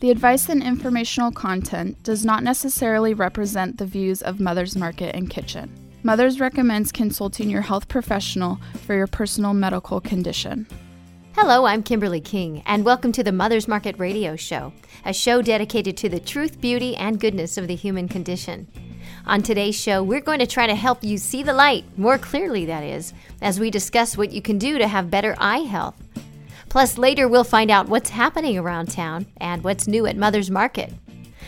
The advice and informational content does not necessarily represent the views of Mother's Market and Kitchen. Mother's recommends consulting your health professional for your personal medical condition. Hello, I'm Kimberly King, and welcome to the Mother's Market Radio Show, a show dedicated to the truth, beauty, and goodness of the human condition. On today's show, we're going to try to help you see the light, more clearly, that is, as we discuss what you can do to have better eye health. Plus, later we'll find out what's happening around town and what's new at Mother's Market.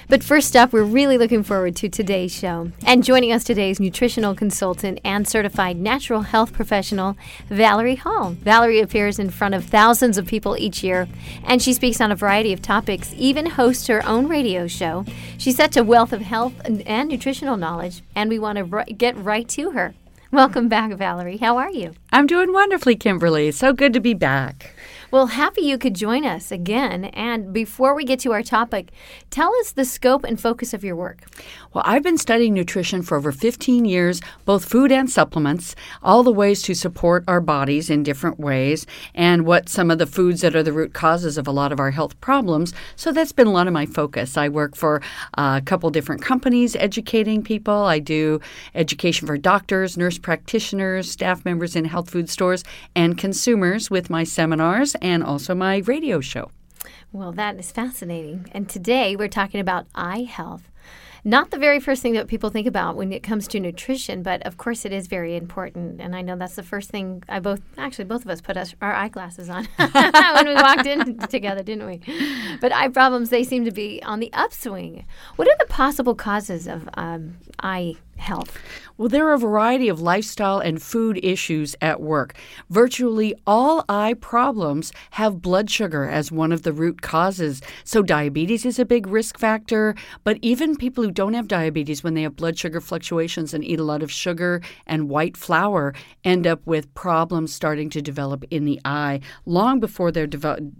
But first up, we're really looking forward to today's show. And joining us today is nutritional consultant and certified natural health professional, Valerie Hall. Valerie appears in front of thousands of people each year, and she speaks on a variety of topics, even hosts her own radio show. She's such a wealth of health and, nutritional knowledge, and we want to r- get right to her. Welcome back, Valerie. How are you? I'm doing wonderfully, Kimberly. So good to be back. Well, happy you could join us again. And before we get to our topic, tell us the scope and focus of your work. Well, I've been studying nutrition for over 15 years, both food and supplements, all the ways to support our bodies in different ways, and what some of the foods that are the root causes of a lot of our health problems. So that's been a lot of my focus. I work for uh, a couple different companies educating people. I do education for doctors, nurse practitioners, staff members in health food stores, and consumers with my seminars and also my radio show. Well, that is fascinating. And today we're talking about eye health. Not the very first thing that people think about when it comes to nutrition, but of course it is very important. And I know that's the first thing I both, actually, both of us put us, our eyeglasses on when we walked in together, didn't we? But eye problems, they seem to be on the upswing. What are the possible causes of um, eye health? Well, there are a variety of lifestyle and food issues at work. Virtually all eye problems have blood sugar as one of the root causes. So, diabetes is a big risk factor, but even people who don't have diabetes, when they have blood sugar fluctuations and eat a lot of sugar and white flour, end up with problems starting to develop in the eye long before they're developed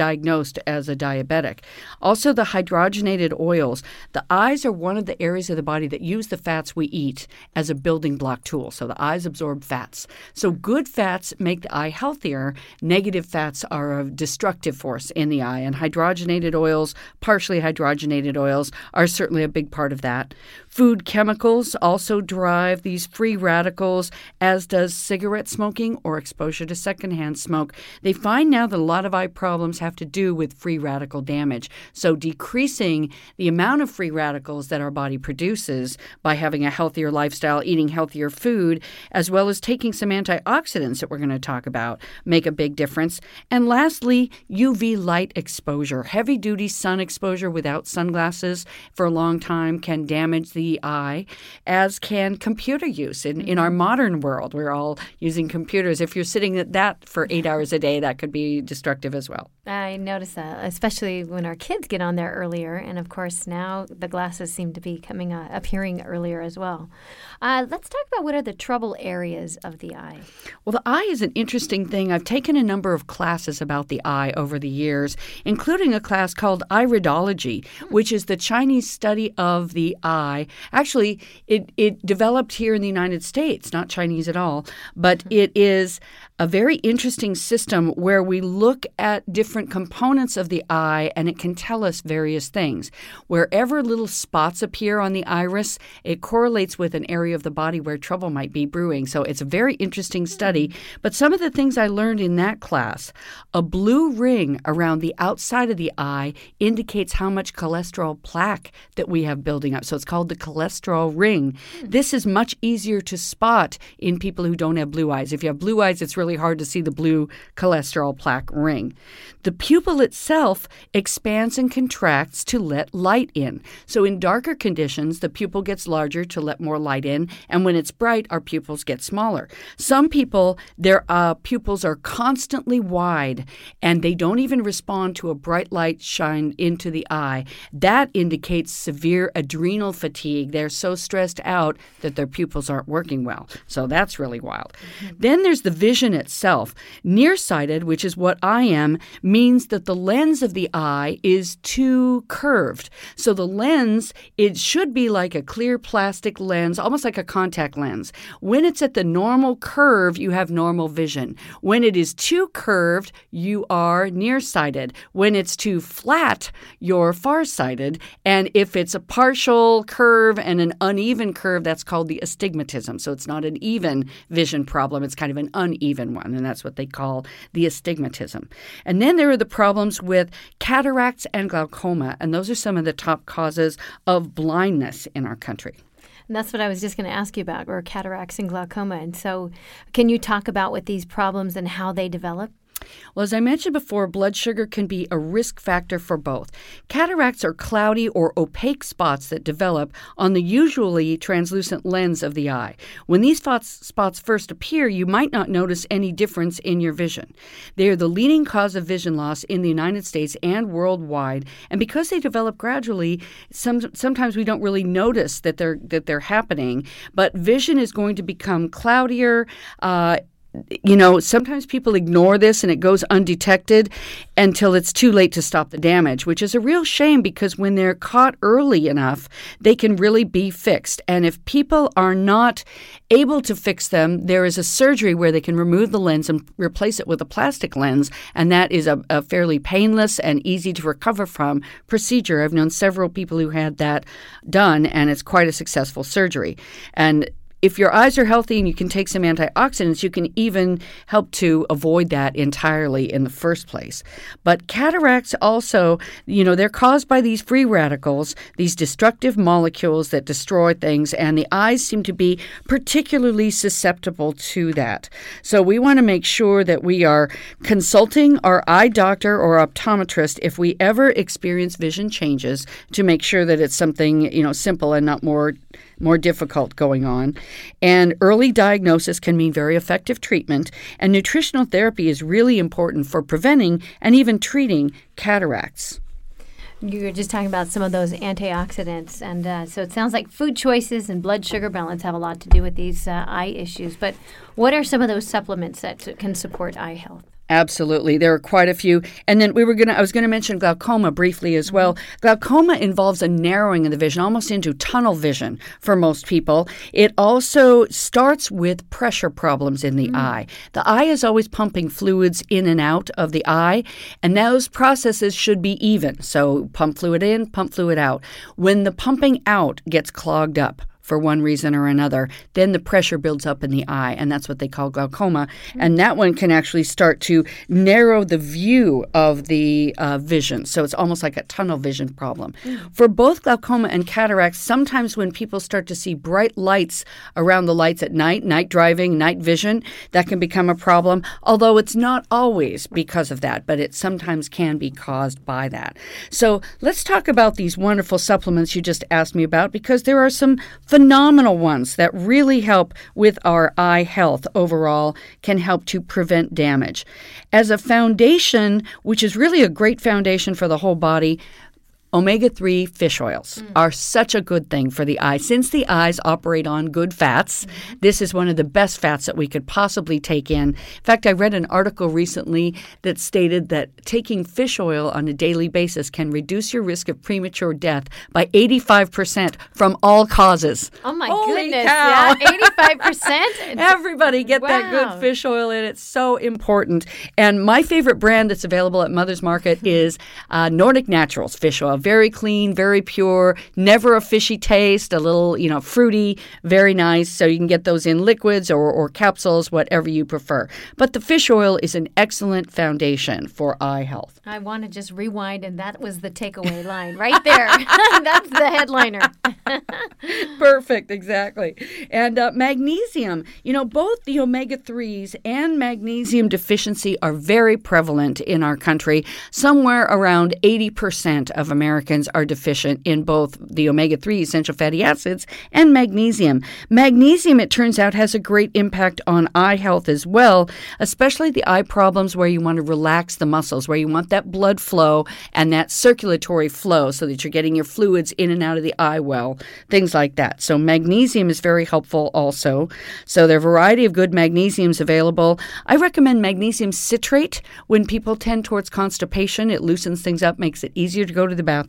diagnosed as a diabetic. Also, the hydrogenated oils. The eyes are one of the areas of the body that use the fats we eat as a building block tool. So, the eyes absorb fats. So, good fats make the eye healthier. Negative fats are a destructive force in the eye. And hydrogenated oils, partially hydrogenated oils, are certainly a big part of that. Food chemicals also drive these free radicals, as does cigarette smoking or exposure to secondhand smoke. They find now that a lot of eye problems have to do with free radical damage. So, decreasing the amount of free radicals that our body produces by having a healthier lifestyle, eating healthier food, as well as taking some antioxidants that we're going to talk about, make a big difference. And lastly, UV light exposure. Heavy duty sun exposure without sunglasses for a long time can damage the the eye, as can computer use. In, in our mm-hmm. modern world, we're all using computers. If you're sitting at that for eight hours a day, that could be destructive as well. I notice that, especially when our kids get on there earlier. And of course, now the glasses seem to be coming uh, appearing earlier as well. Uh, let's talk about what are the trouble areas of the eye. Well, the eye is an interesting thing. I've taken a number of classes about the eye over the years, including a class called iridology, which is the Chinese study of the eye Actually, it, it developed here in the United States, not Chinese at all, but mm-hmm. it is a very interesting system where we look at different components of the eye and it can tell us various things. Wherever little spots appear on the iris, it correlates with an area of the body where trouble might be brewing. So it's a very interesting study. But some of the things I learned in that class a blue ring around the outside of the eye indicates how much cholesterol plaque that we have building up. So it's called the cholesterol ring. Mm. This is much easier to spot in people who don't have blue eyes. If you have blue eyes, it's really really hard to see the blue cholesterol plaque ring. The pupil itself expands and contracts to let light in. So, in darker conditions, the pupil gets larger to let more light in, and when it's bright, our pupils get smaller. Some people, their uh, pupils are constantly wide and they don't even respond to a bright light shine into the eye. That indicates severe adrenal fatigue. They're so stressed out that their pupils aren't working well. So, that's really wild. Mm-hmm. Then there's the vision itself. Nearsighted, which is what I am, means that the lens of the eye is too curved. So the lens, it should be like a clear plastic lens, almost like a contact lens. When it's at the normal curve, you have normal vision. When it is too curved, you are nearsighted. When it's too flat, you're farsighted. And if it's a partial curve and an uneven curve, that's called the astigmatism. So it's not an even vision problem, it's kind of an uneven one. And that's what they call the astigmatism. And then there are the problems with cataracts and glaucoma. And those are some of the top causes of blindness in our country. And that's what I was just going to ask you about, or cataracts and glaucoma. And so, can you talk about what these problems and how they develop? Well, as I mentioned before, blood sugar can be a risk factor for both. Cataracts are cloudy or opaque spots that develop on the usually translucent lens of the eye. When these spots first appear, you might not notice any difference in your vision. They are the leading cause of vision loss in the United States and worldwide, and because they develop gradually, some, sometimes we don't really notice that they're that they're happening. But vision is going to become cloudier. Uh, you know, sometimes people ignore this and it goes undetected until it's too late to stop the damage, which is a real shame because when they're caught early enough, they can really be fixed. And if people are not able to fix them, there is a surgery where they can remove the lens and replace it with a plastic lens. And that is a, a fairly painless and easy to recover from procedure. I've known several people who had that done, and it's quite a successful surgery. And if your eyes are healthy and you can take some antioxidants, you can even help to avoid that entirely in the first place. But cataracts also, you know, they're caused by these free radicals, these destructive molecules that destroy things, and the eyes seem to be particularly susceptible to that. So we want to make sure that we are consulting our eye doctor or optometrist if we ever experience vision changes to make sure that it's something, you know, simple and not more more difficult going on. And early diagnosis can mean very effective treatment, and nutritional therapy is really important for preventing and even treating cataracts. You were just talking about some of those antioxidants, and uh, so it sounds like food choices and blood sugar balance have a lot to do with these uh, eye issues. But what are some of those supplements that can support eye health? Absolutely. There are quite a few. And then we were going to, I was going to mention glaucoma briefly as well. Mm-hmm. Glaucoma involves a narrowing of the vision, almost into tunnel vision for most people. It also starts with pressure problems in the mm. eye. The eye is always pumping fluids in and out of the eye, and those processes should be even. So pump fluid in, pump fluid out. When the pumping out gets clogged up, for one reason or another, then the pressure builds up in the eye, and that's what they call glaucoma. Mm-hmm. And that one can actually start to narrow the view of the uh, vision. So it's almost like a tunnel vision problem. Mm-hmm. For both glaucoma and cataracts, sometimes when people start to see bright lights around the lights at night, night driving, night vision, that can become a problem, although it's not always because of that, but it sometimes can be caused by that. So let's talk about these wonderful supplements you just asked me about because there are some phenomenal ones that really help with our eye health overall, can help to prevent damage. As a foundation, which is really a great foundation for the whole body, Omega 3 fish oils mm. are such a good thing for the eye. Since the eyes operate on good fats, mm-hmm. this is one of the best fats that we could possibly take in. In fact, I read an article recently that stated that taking fish oil on a daily basis can reduce your risk of premature death by 85% from all causes. Oh my Holy goodness. Cow. Yeah, 85%. Everybody get wow. that good fish oil in. It's so important. And my favorite brand that's available at Mother's Market is uh, Nordic Naturals fish oil very clean, very pure, never a fishy taste, a little, you know, fruity, very nice. So you can get those in liquids or, or capsules, whatever you prefer. But the fish oil is an excellent foundation for eye health. I want to just rewind, and that was the takeaway line right there. That's the headliner. Perfect, exactly. And uh, magnesium, you know, both the omega 3s and magnesium deficiency are very prevalent in our country. Somewhere around 80% of Americans Americans are deficient in both the omega 3 essential fatty acids and magnesium. Magnesium, it turns out, has a great impact on eye health as well, especially the eye problems where you want to relax the muscles, where you want that blood flow and that circulatory flow so that you're getting your fluids in and out of the eye well, things like that. So, magnesium is very helpful also. So, there are a variety of good magnesiums available. I recommend magnesium citrate when people tend towards constipation. It loosens things up, makes it easier to go to the bathroom,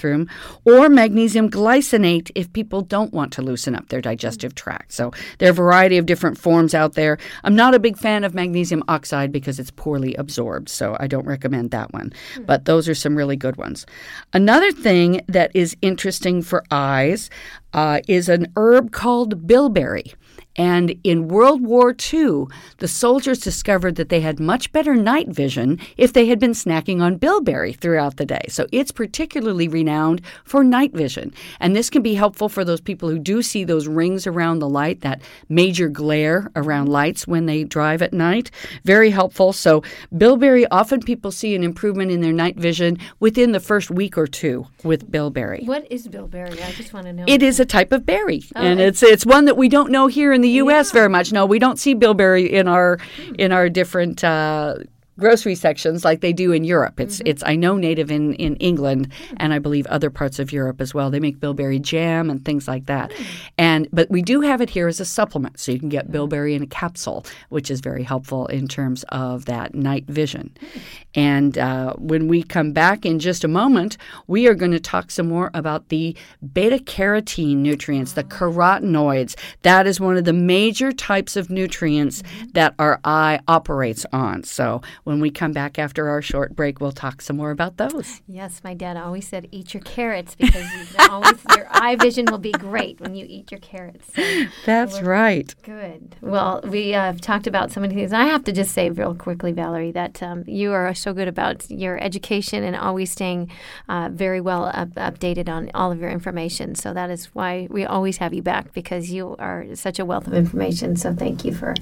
or magnesium glycinate if people don't want to loosen up their digestive tract. So, there are a variety of different forms out there. I'm not a big fan of magnesium oxide because it's poorly absorbed, so I don't recommend that one. But those are some really good ones. Another thing that is interesting for eyes uh, is an herb called bilberry. And in World War II, the soldiers discovered that they had much better night vision if they had been snacking on bilberry throughout the day. So it's particularly renowned for night vision. And this can be helpful for those people who do see those rings around the light, that major glare around lights when they drive at night. Very helpful. So bilberry, often people see an improvement in their night vision within the first week or two with bilberry. What is bilberry? I just want to know. It is a type of berry, Oh, and it's- it's one that we don't know here in the U.S. very much. No, we don't see bilberry in our in our different. Uh, grocery sections like they do in Europe. It's Mm-hmm. it's I know native in in England and I believe other parts of Europe as well. They make bilberry jam and things like that. Mm. And but we do have it here as a supplement, so you can get bilberry in a capsule, which is very helpful in terms of that night vision. Mm. And uh, when we come back in just a moment, we are going to talk some more about the beta carotene nutrients, the carotenoids. That is one of the major types of nutrients that our eye operates on. So when we come back after our short break, we'll talk some more about those. Yes, my dad always said eat your carrots because you always your eye vision will be great when you eat your carrots. So, That's right. good. Well, we uh, have talked about so many things. I have to just say real quickly, Valerie, that um, you are so good about your education and always staying uh, very well up- updated on all of your information. So that is why we always have you back because you are such a wealth of information. So thank you for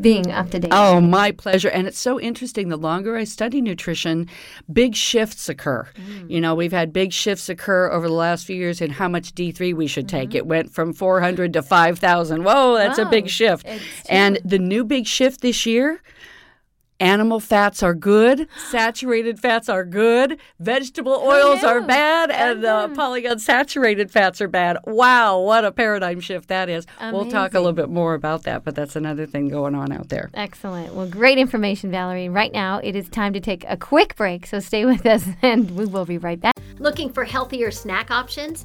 being up to date. Oh, my pleasure. And it's so interesting. The longer I study nutrition, big shifts occur. Mm. You know, we've had big shifts occur over the last few years in how much D3 we should take. Mm-hmm. It went from 400 to 5,000. Whoa, that's a big shift. And the new big shift this year animal fats are good, saturated fats are good, vegetable oils are bad, and uh, polyunsaturated fats are bad. Wow, what a paradigm shift that is. We'll talk a little bit more about that, but that's another thing going on out there. Excellent. Well, great information, Valerie. Right now, it is time to take a quick break, so stay with us and we will be right back. Looking for healthier snack options?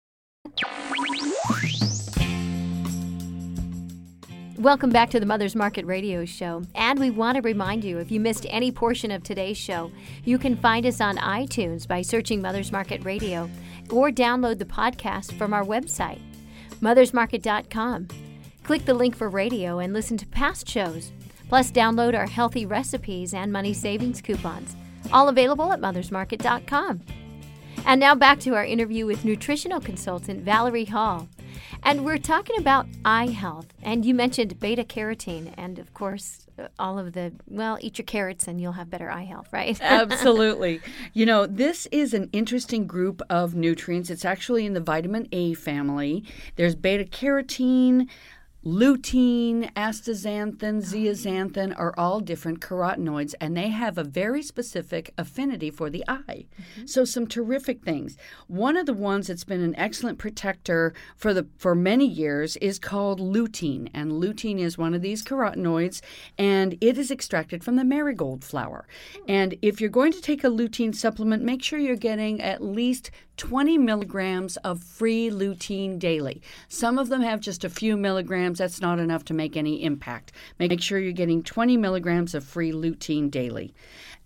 Welcome back to the Mother's Market Radio Show. And we want to remind you if you missed any portion of today's show, you can find us on iTunes by searching Mother's Market Radio or download the podcast from our website, mothersmarket.com. Click the link for radio and listen to past shows. Plus, download our healthy recipes and money savings coupons, all available at mothersmarket.com. And now back to our interview with nutritional consultant Valerie Hall. And we're talking about eye health. And you mentioned beta carotene, and of course, all of the, well, eat your carrots and you'll have better eye health, right? Absolutely. You know, this is an interesting group of nutrients. It's actually in the vitamin A family. There's beta carotene, Lutein, astaxanthin, zeaxanthin are all different carotenoids, and they have a very specific affinity for the eye. Mm-hmm. So, some terrific things. One of the ones that's been an excellent protector for the for many years is called lutein, and lutein is one of these carotenoids, and it is extracted from the marigold flower. And if you're going to take a lutein supplement, make sure you're getting at least 20 milligrams of free lutein daily. Some of them have just a few milligrams. That's not enough to make any impact. Make sure you're getting 20 milligrams of free lutein daily.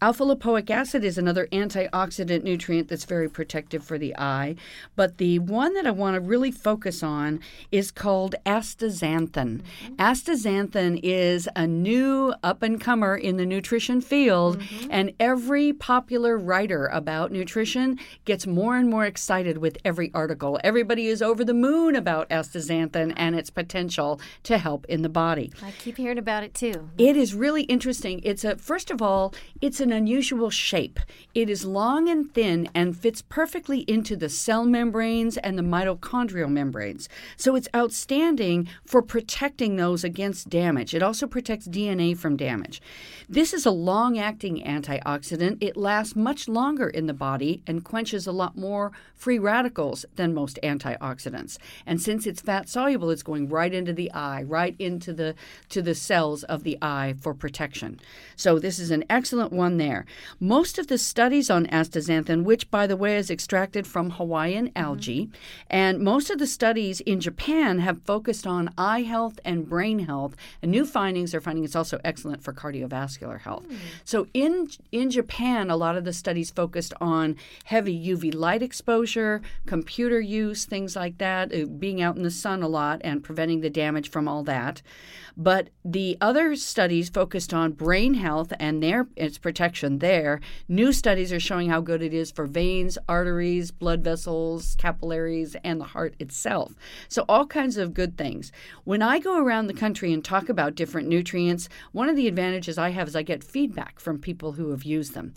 Alpha lipoic acid is another antioxidant nutrient that's very protective for the eye. But the one that I want to really focus on is called astaxanthin. Mm-hmm. Astaxanthin is a new up and comer in the nutrition field, mm-hmm. and every popular writer about nutrition gets more and more excited with every article. Everybody is over the moon about astaxanthin and its potential to help in the body. I keep hearing about it too. It is really interesting. It's a first of all, it's an unusual shape. It is long and thin and fits perfectly into the cell membranes and the mitochondrial membranes. So it's outstanding for protecting those against damage. It also protects DNA from damage. This is a long acting antioxidant. It lasts much longer in the body and quenches a lot more free radicals than most antioxidants. And since it's fat soluble, it's going right into the eye, right into the to the cells of the eye for protection. So this is an excellent one there. Most of the studies on astaxanthin, which by the way is extracted from Hawaiian mm-hmm. algae, and most of the studies in Japan have focused on eye health and brain health. And new findings are finding it's also excellent for cardiovascular health. Mm. So in in Japan, a lot of the studies focused on heavy UV light exposure, computer use, things like that, uh, being out in the sun a lot and preventing the damage from all that. But the other studies focused on brain health and their its protection there. New studies are showing how good it is for veins, arteries, blood vessels, capillaries, and the heart itself. So all kinds of good things. When I go around the country and talk about different nutrients, one of the advantages I have is I get feedback from people who have used them.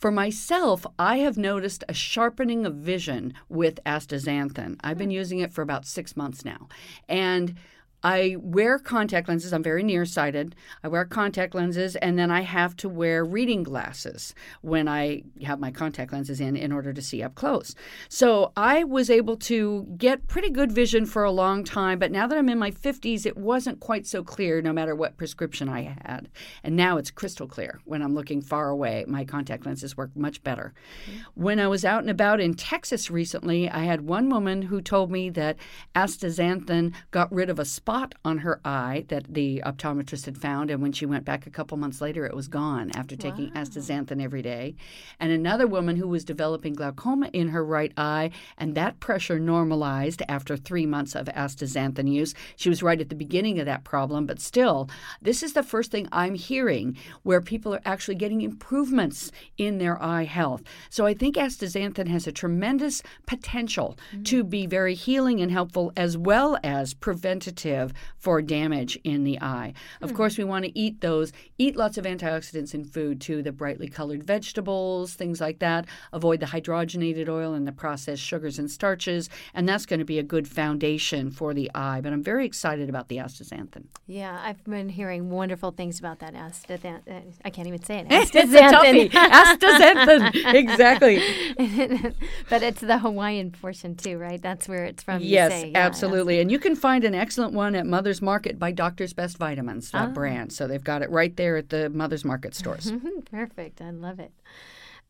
For myself, I have noticed a sharpening of vision with astaxanthin. I've been hmm. using it for about six months now. And I wear contact lenses. I'm very nearsighted. I wear contact lenses, and then I have to wear reading glasses when I have my contact lenses in in order to see up close. So I was able to get pretty good vision for a long time, but now that I'm in my 50s, it wasn't quite so clear no matter what prescription I had. And now it's crystal clear when I'm looking far away. My contact lenses work much better. Mm-hmm. When I was out and about in Texas recently, I had one woman who told me that astaxanthin got rid of a spot spot on her eye that the optometrist had found, and when she went back a couple months later, it was gone after taking wow. astaxanthin every day. And another woman who was developing glaucoma in her right eye, and that pressure normalized after three months of astaxanthin use. She was right at the beginning of that problem, but still, this is the first thing I'm hearing where people are actually getting improvements in their eye health. So I think astaxanthin has a tremendous potential mm-hmm. to be very healing and helpful as well as preventative for damage in the eye. Of mm. course, we want to eat those, eat lots of antioxidants in food too, the brightly colored vegetables, things like that. Avoid the hydrogenated oil and the processed sugars and starches, and that's going to be a good foundation for the eye. But I'm very excited about the astaxanthin. Yeah, I've been hearing wonderful things about that astaxanthin. Uh, I can't even say it. Astaxanthin. astaxanthin. exactly. but it's the Hawaiian portion too, right? That's where it's from. Yes, yeah, absolutely. And you can find an excellent one at Mother's Market by Doctor's Best Vitamins, that oh. brand. So they've got it right there at the Mother's Market stores. Perfect. I love it.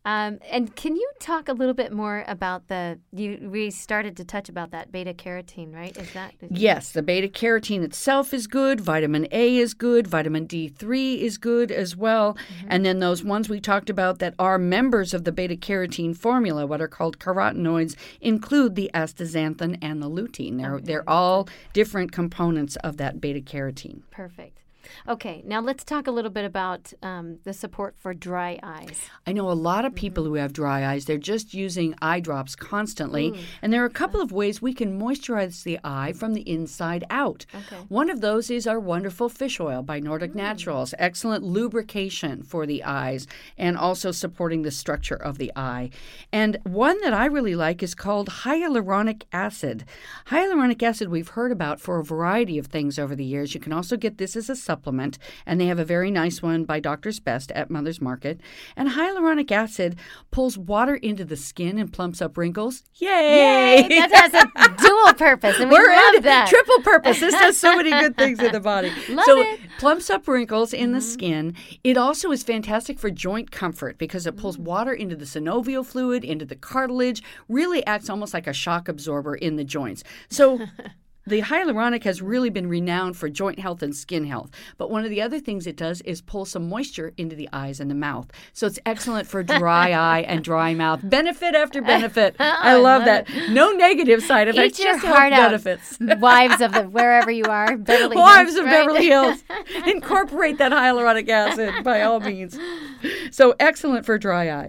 Um, and can you talk a little bit more about the you we started to touch about that beta carotene, right? Is that Yes, the beta carotene itself is good, vitamin A is good, vitamin D3 is good as well. Mm-hmm. And then those ones we talked about that are members of the beta carotene formula, what are called carotenoids, include the astaxanthin and the lutein. They're okay. they're all different components of that beta carotene. Perfect. Okay, now let's talk a little bit about um, the support for dry eyes. I know a lot of people mm-hmm. who have dry eyes, they're just using eye drops constantly. Mm. And there are a couple of ways we can moisturize the eye from the inside out. Okay. One of those is our wonderful fish oil by Nordic mm. Naturals. Excellent lubrication for the eyes and also supporting the structure of the eye. And one that I really like is called hyaluronic acid. Hyaluronic acid we've heard about for a variety of things over the years. You can also get this as a supplement, and they have a very nice one by Doctor's Best at Mother's Market. And hyaluronic acid pulls water into the skin and plumps up wrinkles. Yay! That has a dual purpose, and we We're love in that. triple purpose. This does so many good things in the body. Love so it. plumps up wrinkles in the mm-hmm. skin. It also is fantastic for joint comfort because it pulls mm. water into the synovial fluid, into the cartilage, really acts almost like a shock absorber in the joints. So the hyaluronic has really been renowned for joint health and skin health. But one of the other things it does is pull some moisture into the eyes and the mouth. So it's excellent for dry eye and dry mouth. Benefit after benefit. I love that. No negative side effects, Eat your just heart out, benefits. wives of the wherever you are, Beverly Wives Hills, of right? Beverly Hills. Incorporate that hyaluronic acid by all means. So excellent for dry eye.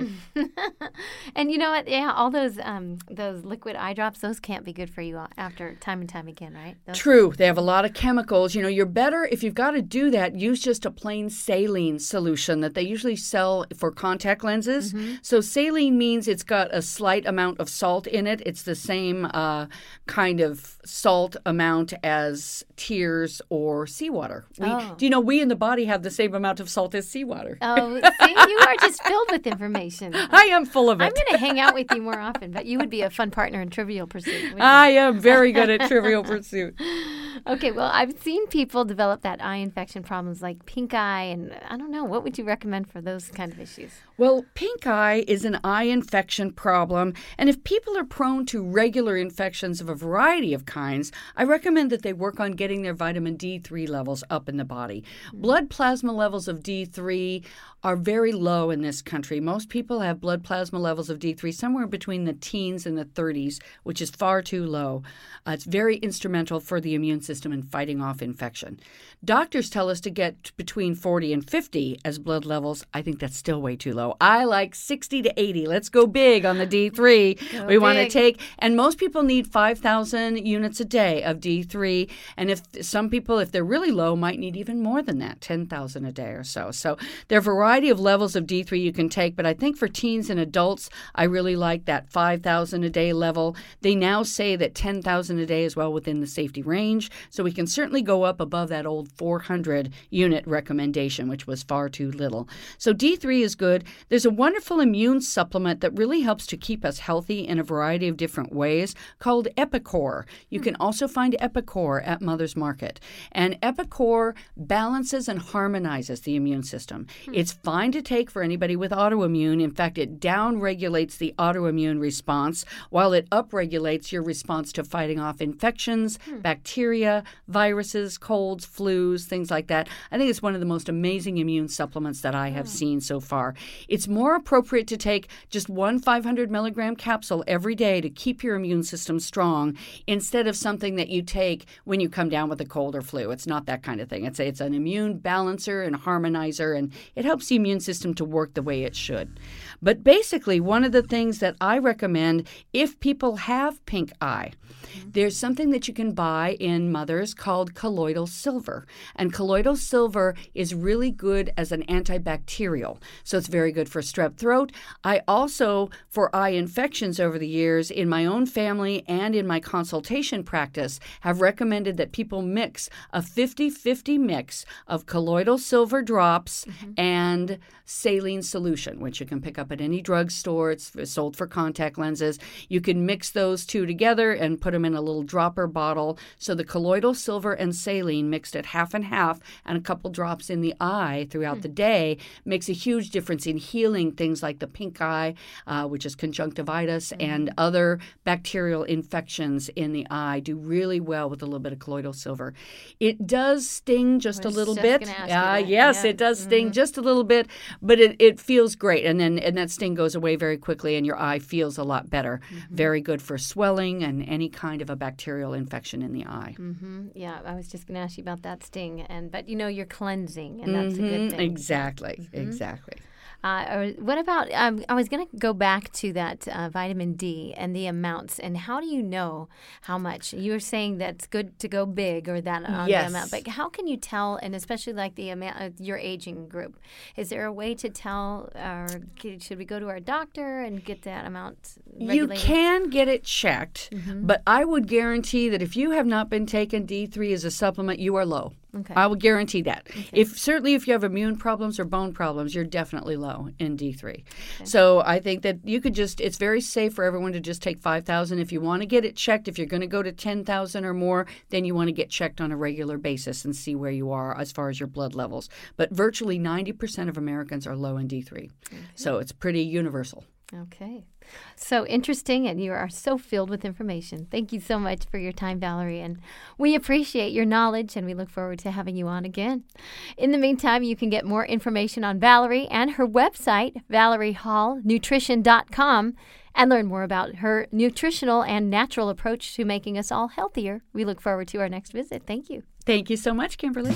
And you know what? Yeah, all those um, those liquid eye drops, those can't be good for you after time and time again, right? Those- True. They have a lot of chemicals. You know, you're better if you've got to do that, use just a plain saline solution that they usually sell for contact lenses. So saline means it's got a slight amount of salt in it. It's the same uh, kind of salt amount as tears or seawater. We, Oh. Do you know we in the body have the same amount of salt as seawater? Oh, see, you are just filled with information. I am full of it. I'm going to hang out with you more often, but you would be a fun partner in Trivial Pursuit. I am very good at Trivial Pursuit. Okay, well, I've seen people develop that eye infection problems like pink eye, and I don't know. What would you recommend for those kind of issues? Well, pink eye is an eye infection problem, and if people are prone to regular infections of a variety of kinds, I recommend that they work on getting their vitamin D3 levels up in the body. Blood plasma levels of D3 are very low in this country. Most people have blood plasma levels of D3 somewhere between the teens and the 30s, which is far too low. Uh, it's very instrumental for the immune system in fighting off infection. Doctors tell us to get between 40 and 50 as blood levels. I think that's still way too low. I like 60 to 80. Let's go big on the D3. we want to take, and most people need 5,000 units a day of D3. And if some people, if they're really low, might need even more than that 10,000 a day or so. So there are a variety of levels of D3 you can take, but I think for teens and adults, I really like that 5,000 a day level. They now say that 10,000 a day is well within the safety range, so we can certainly go up above that old 400 unit recommendation, which was far too little. So D3 is good. There's a wonderful immune supplement that really helps to keep us healthy in a variety of different ways called Epicor. You hmm. can also find Epicor at Mother's Market. And Epicor balances and harmonizes the immune system. Hmm. It's fine to take for anybody with autoimmune. In fact, it down regulates the autoimmune response while it upregulates your response to fighting off infections, hmm. bacteria, viruses, colds, flus, things like that. I think it's one of the most amazing immune supplements that I have hmm. seen so far. It's more appropriate to take just one 500 milligram capsule every day to keep your immune system strong instead of something that you take when you come down with a cold or flu. It's not that kind of thing. It's, it's an immune balancer and harmonizer, and it helps the immune system to work the way it should. But basically, one of the things that I recommend if people have pink eye, hmm. there's something that you can buy in mothers called colloidal silver. And colloidal silver is really good as an antibacterial. So it's very good for strep throat. I also, for eye infections over the years, in my own family and in my consultation practice, have recommended that people mix a 50 50 mix of colloidal silver drops mm-hmm. and saline solution, which you can pick up at any drugstore. It's sold for contact lenses. You can mix those two together and put them in a little dropper bottle. So the colloidal silver and saline mixed at half and half and a couple drops in the eye throughout the day makes a huge difference in healing things like the pink eye, uh, which is conjunctivitis, and other bacterial infections in the eye. Do really well with a little bit of colloidal silver. It does sting just a little just bit. Uh, yes, Yeah. it does sting just a little bit, but it, it feels great. And then and that sting goes away very quickly, and your eye feels a lot better. Very good for swelling and any kind of a bacterial infection in the eye. Mm-hmm. Yeah, I was just going to ask you about that sting, and but you know you're cleansing, and that's mm-hmm. a good mm-hmm. thing. Exactly, mm-hmm. exactly. Uh, what about? Um, I was going to go back to that uh, vitamin D and the amounts, and how do you know how much? You were saying that's good to go big or that uh, yes. amount, but how can you tell? And especially like the amount of your aging group, is there a way to tell, or should we go to our doctor and get that amount? Regulated? You can get it checked, mm-hmm. but I would guarantee that if you have not been taking D3 as a supplement, you are low. Okay. I will guarantee that. Okay. If certainly if you have immune problems or bone problems, you're definitely low in D3. Okay. So I think that you could just it's very safe for everyone to just take 5,000 if you want to get it checked. If you're going to go to 10,000 or more, then you want to get checked on a regular basis and see where you are as far as your blood levels. But virtually 90% of Americans are low in D3. So it's pretty universal. Okay. So interesting, and you are so filled with information. Thank you so much for your time, Valerie, and we appreciate your knowledge and we look forward to having you on again. In the meantime, you can get more information on Valerie and her website, valeriehallnutrition.com, and learn more about her nutritional and natural approach to making us all healthier. We look forward to our next visit. Thank you. Thank you so much, Kimberly.